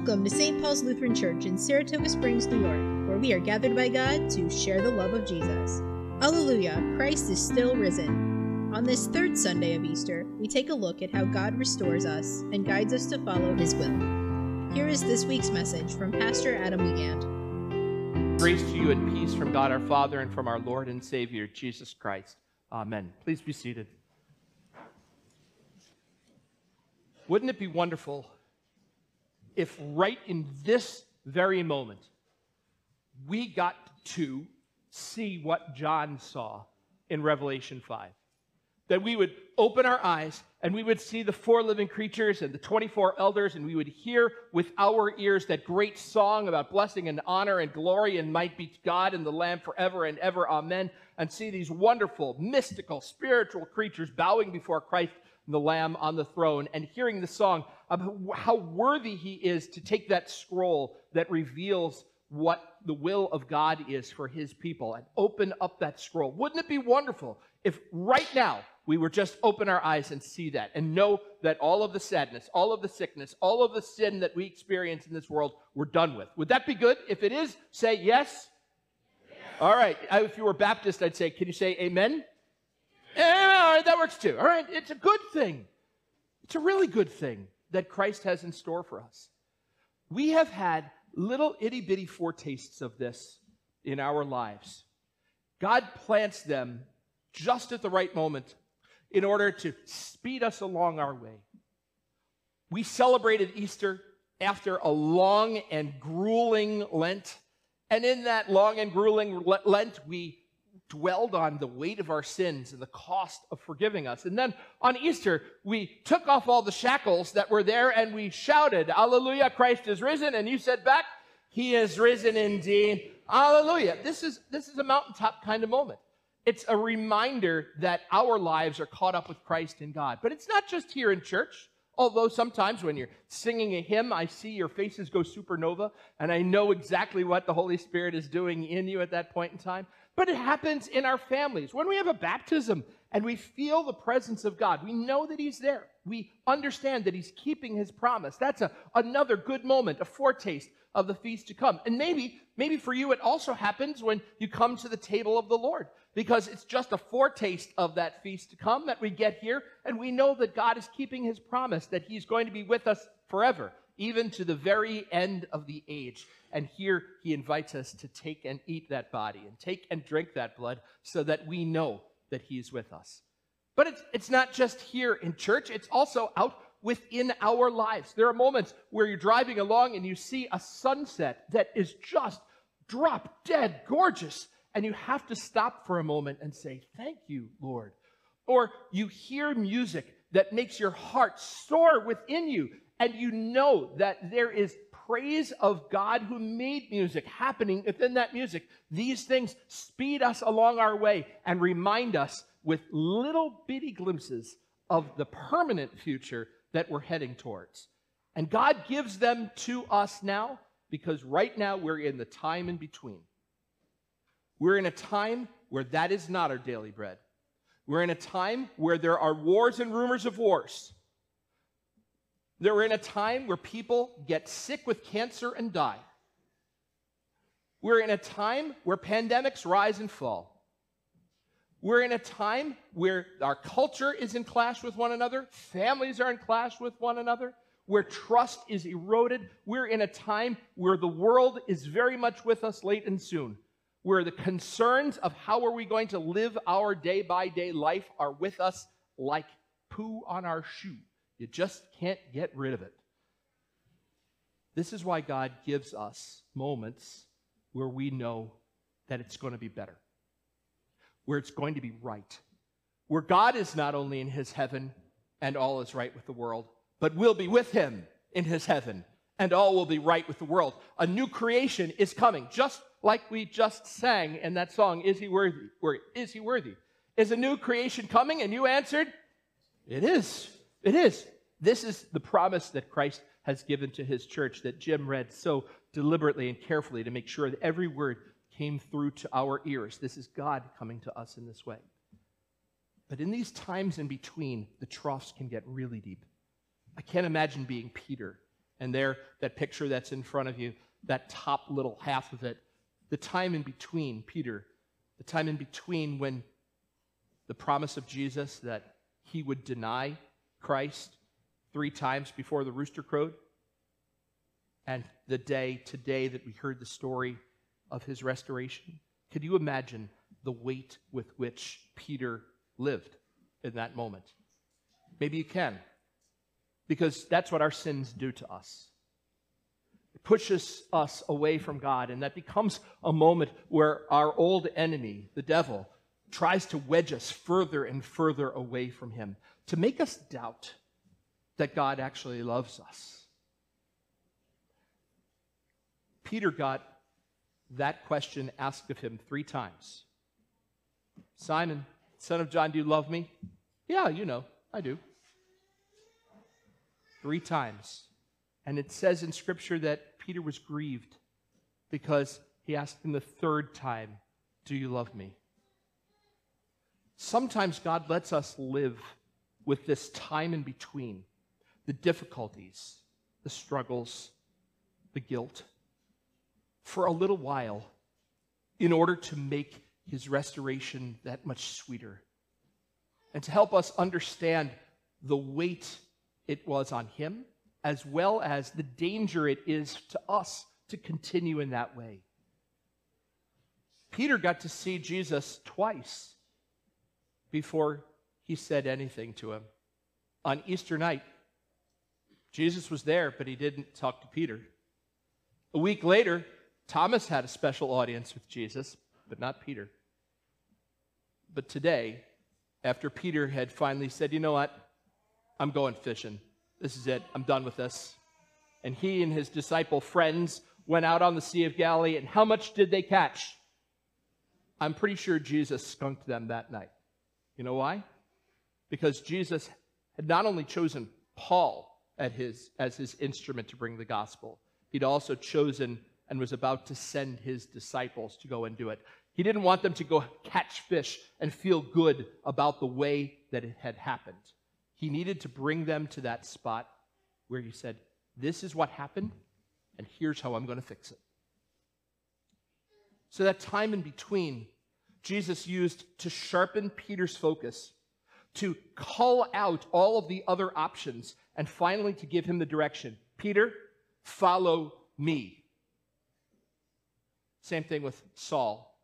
Welcome to St. Paul's Lutheran Church in Saratoga Springs, New York, where we are gathered by God to share the love of Jesus. Alleluia, Christ is still risen. On this third Sunday of Easter, we take a look at how God restores us and guides us to follow his will. Here is this week's message from Pastor Adam Wiegand. Grace to you and peace from God our Father and from our Lord and Savior, Jesus Christ. Amen. Please be seated. Wouldn't it be wonderful if right in this very moment we got to see what John saw in Revelation 5. That we would open our eyes and we would see the four living creatures and the 24 elders, and we would hear with our ears that great song about blessing and honor and glory and might be God and the Lamb forever and ever. Amen. And see these wonderful, mystical, spiritual creatures bowing before Christ the Lamb on the throne and hearing the song of how worthy he is to take that scroll that reveals what the will of God is for his people and open up that scroll. Wouldn't it be wonderful if right now we were just open our eyes and see that and know that all of the sadness, all of the sickness, all of the sin that we experience in this world we're done with? Would that be good? If it is, say yes. yes. All right. If you were Baptist, I'd say, can you say amen? All right, that works too. All right, it's a good thing. It's a really good thing that Christ has in store for us. We have had little itty bitty foretastes of this in our lives. God plants them just at the right moment in order to speed us along our way. We celebrated Easter after a long and grueling Lent. And in that long and grueling Lent, we dwelled on the weight of our sins and the cost of forgiving us. And then on Easter, we took off all the shackles that were there and we shouted, Alleluia, Christ is risen. And you said back, He is risen indeed. Alleluia. This is, this is a mountaintop kind of moment. It's a reminder that our lives are caught up with Christ and God. But it's not just here in church. Although sometimes when you're singing a hymn, I see your faces go supernova, and I know exactly what the Holy Spirit is doing in you at that point in time. But it happens in our families. When we have a baptism and we feel the presence of God, we know that He's there. We understand that He's keeping His promise. That's a, another good moment, a foretaste of the feast to come. And maybe, maybe for you, it also happens when you come to the table of the Lord, because it's just a foretaste of that feast to come that we get here. And we know that God is keeping His promise, that He's going to be with us forever even to the very end of the age. And here he invites us to take and eat that body and take and drink that blood so that we know that he is with us. But it's, it's not just here in church, it's also out within our lives. There are moments where you're driving along and you see a sunset that is just drop dead gorgeous, and you have to stop for a moment and say, Thank you, Lord. Or you hear music that makes your heart soar within you, and you know that there is praise of God who made music happening within that music. These things speed us along our way and remind us with little bitty glimpses of the permanent future that we're heading towards. And God gives them to us now because right now we're in the time in between. We're in a time where that is not our daily bread. We're in a time where there are wars and rumors of wars. That we're in a time where people get sick with cancer and die. We're in a time where pandemics rise and fall. We're in a time where our culture is in clash with one another, families are in clash with one another, where trust is eroded. We're in a time where the world is very much with us late and soon, where the concerns of how are we going to live our day by day life are with us like poo on our shoe. You just can't get rid of it. This is why God gives us moments where we know that it's going to be better, where it's going to be right, where God is not only in his heaven and all is right with the world, but we'll be with him in his heaven and all will be right with the world. A new creation is coming, just like we just sang in that song, Is He Worthy? Is He Worthy? Is a new creation coming? And you answered, It is. It is. This is the promise that Christ has given to his church that Jim read so deliberately and carefully to make sure that every word came through to our ears. This is God coming to us in this way. But in these times in between, the troughs can get really deep. I can't imagine being Peter And there, that picture that's in front of you, that top little half of it, the time in between, Peter, the time in between when the promise of Jesus that he would deny Christ three times before the rooster crowed, and the day today that we heard the story of his restoration. Could you imagine the weight with which Peter lived in that moment? Maybe you can, because that's what our sins do to us. It pushes us away from God, and that becomes a moment where our old enemy, the devil, tries to wedge us further and further away from Him to make us doubt that God actually loves us. Peter got that question asked of him three times Simon, son of John, do you love me? Yeah, you know, I do. Three times. And it says in Scripture that Peter was grieved because he asked him the third time, Do you love me? Sometimes God lets us live with this time in between the difficulties, the struggles, the guilt for a little while in order to make his restoration that much sweeter and to help us understand the weight it was on him as well as the danger it is to us to continue in that way. Peter got to see Jesus twice before he said anything to him. On Easter night, Jesus was there, but he didn't talk to Peter. A week later, Thomas had a special audience with Jesus, but not Peter. But today, after Peter had finally said, You know what? I'm going fishing. This is it. I'm done with this. And he and his disciple friends went out on the Sea of Galilee, and how much did they catch? I'm pretty sure Jesus skunked them that night. You know why? Because Jesus had not only chosen Paul his, as his instrument to bring the gospel, he'd also chosen and was about to send his disciples to go and do it. He didn't want them to go catch fish and feel good about the way that it had happened. He needed to bring them to that spot where he said, This is what happened, and here's how I'm going to fix it. So, that time in between, Jesus used to sharpen Peter's focus, to call out all of the other options, and finally to give him the direction Peter, follow me. Same thing with Saul.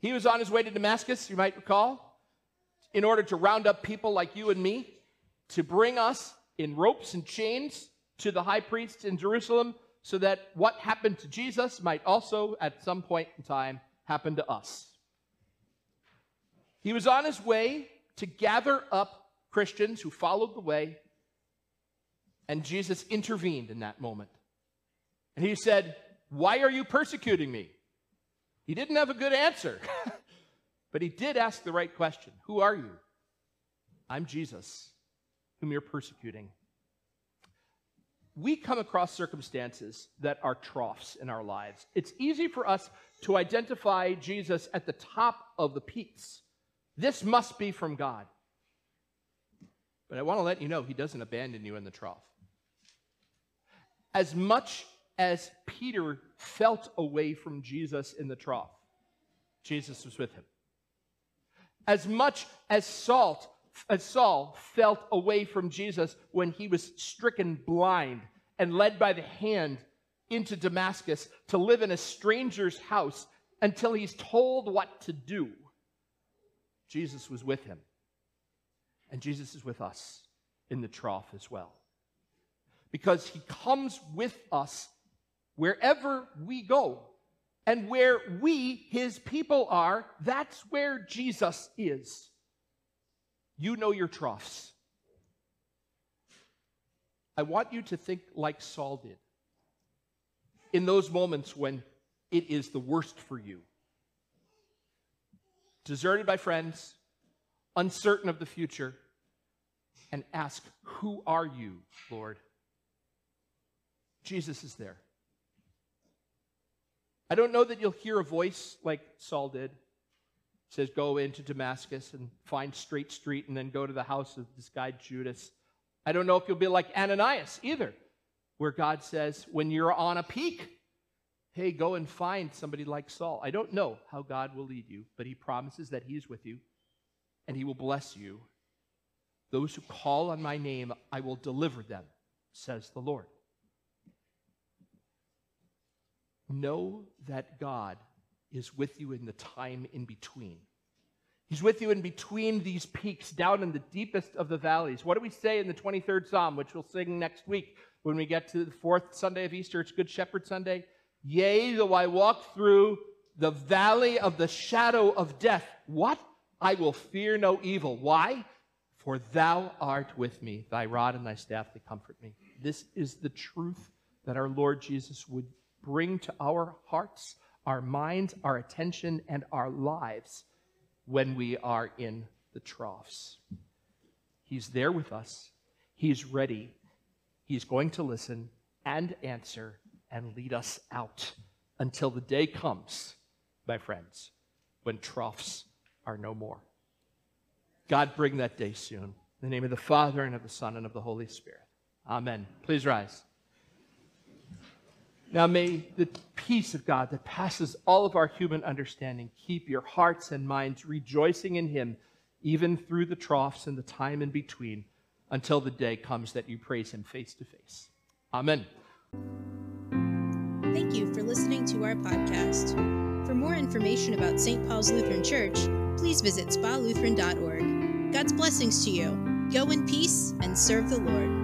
He was on his way to Damascus, you might recall in order to round up people like you and me, to bring us in ropes and chains to the high priest in Jerusalem, so that what happened to Jesus might also, at some point in time, happen to us. He was on his way to gather up Christians who followed the way, and Jesus intervened in that moment. And he said, Why are you persecuting me? He didn't have a good answer. But he did ask the right question Who are you? I'm Jesus, whom you're persecuting. We come across circumstances that are troughs in our lives. It's easy for us to identify Jesus at the top of the peaks. This must be from God. But I want to let you know, he doesn't abandon you in the trough. As much as Peter felt away from Jesus in the trough, Jesus was with him as much as Salt, as Saul felt away from Jesus when he was stricken blind and led by the hand into Damascus to live in a stranger's house until he's told what to do. Jesus was with him. And Jesus is with us in the trough as well. Because he comes with us wherever we go. And where we, his people, are, that's where Jesus is. You know your troughs. I want you to think like Saul did in those moments when it is the worst for you. Deserted by friends, uncertain of the future, and ask, Who are you, Lord? Jesus is there. I don't know that you'll hear a voice like Saul did. He says, Go into Damascus and find Straight Street and then go to the house of this guy Judas. I don't know if you'll be like Ananias either, where God says, when you're on a peak, hey, go and find somebody like Saul. I don't know how God will lead you, but he promises that he is with you and he will bless you. Those who call on my name, I will deliver them, says the Lord. Know that God is with you in the time in between. He's with you in between these peaks, down in the deepest of the valleys. What do we say in the 23rd Psalm, which we'll sing next week when we get to the fourth Sunday of Easter? It's Good Shepherd Sunday. Yea, though I walk through the valley of the shadow of death, what? I will fear no evil. Why? For thou art with me, thy rod and thy staff they comfort me. This is the truth that our Lord Jesus would bring to our hearts, our minds, our attention, and our lives when we are in the troughs. He's there with us. He's ready. He's going to listen and answer and lead us out until the day comes, my friends, when troughs are no more. God, bring that day soon. In the name of the Father, and of the Son, and of the Holy Spirit. Amen. Please rise. Now may the peace of God that passes all of our human understanding keep your hearts and minds rejoicing in Him, even through the troughs and the time in between, until the day comes that you praise Him face to face. Amen. Listening to our podcast. For more information about St. Paul's Lutheran Church, please visit spalutheran.org. God's blessings to you. Go in peace and serve the Lord.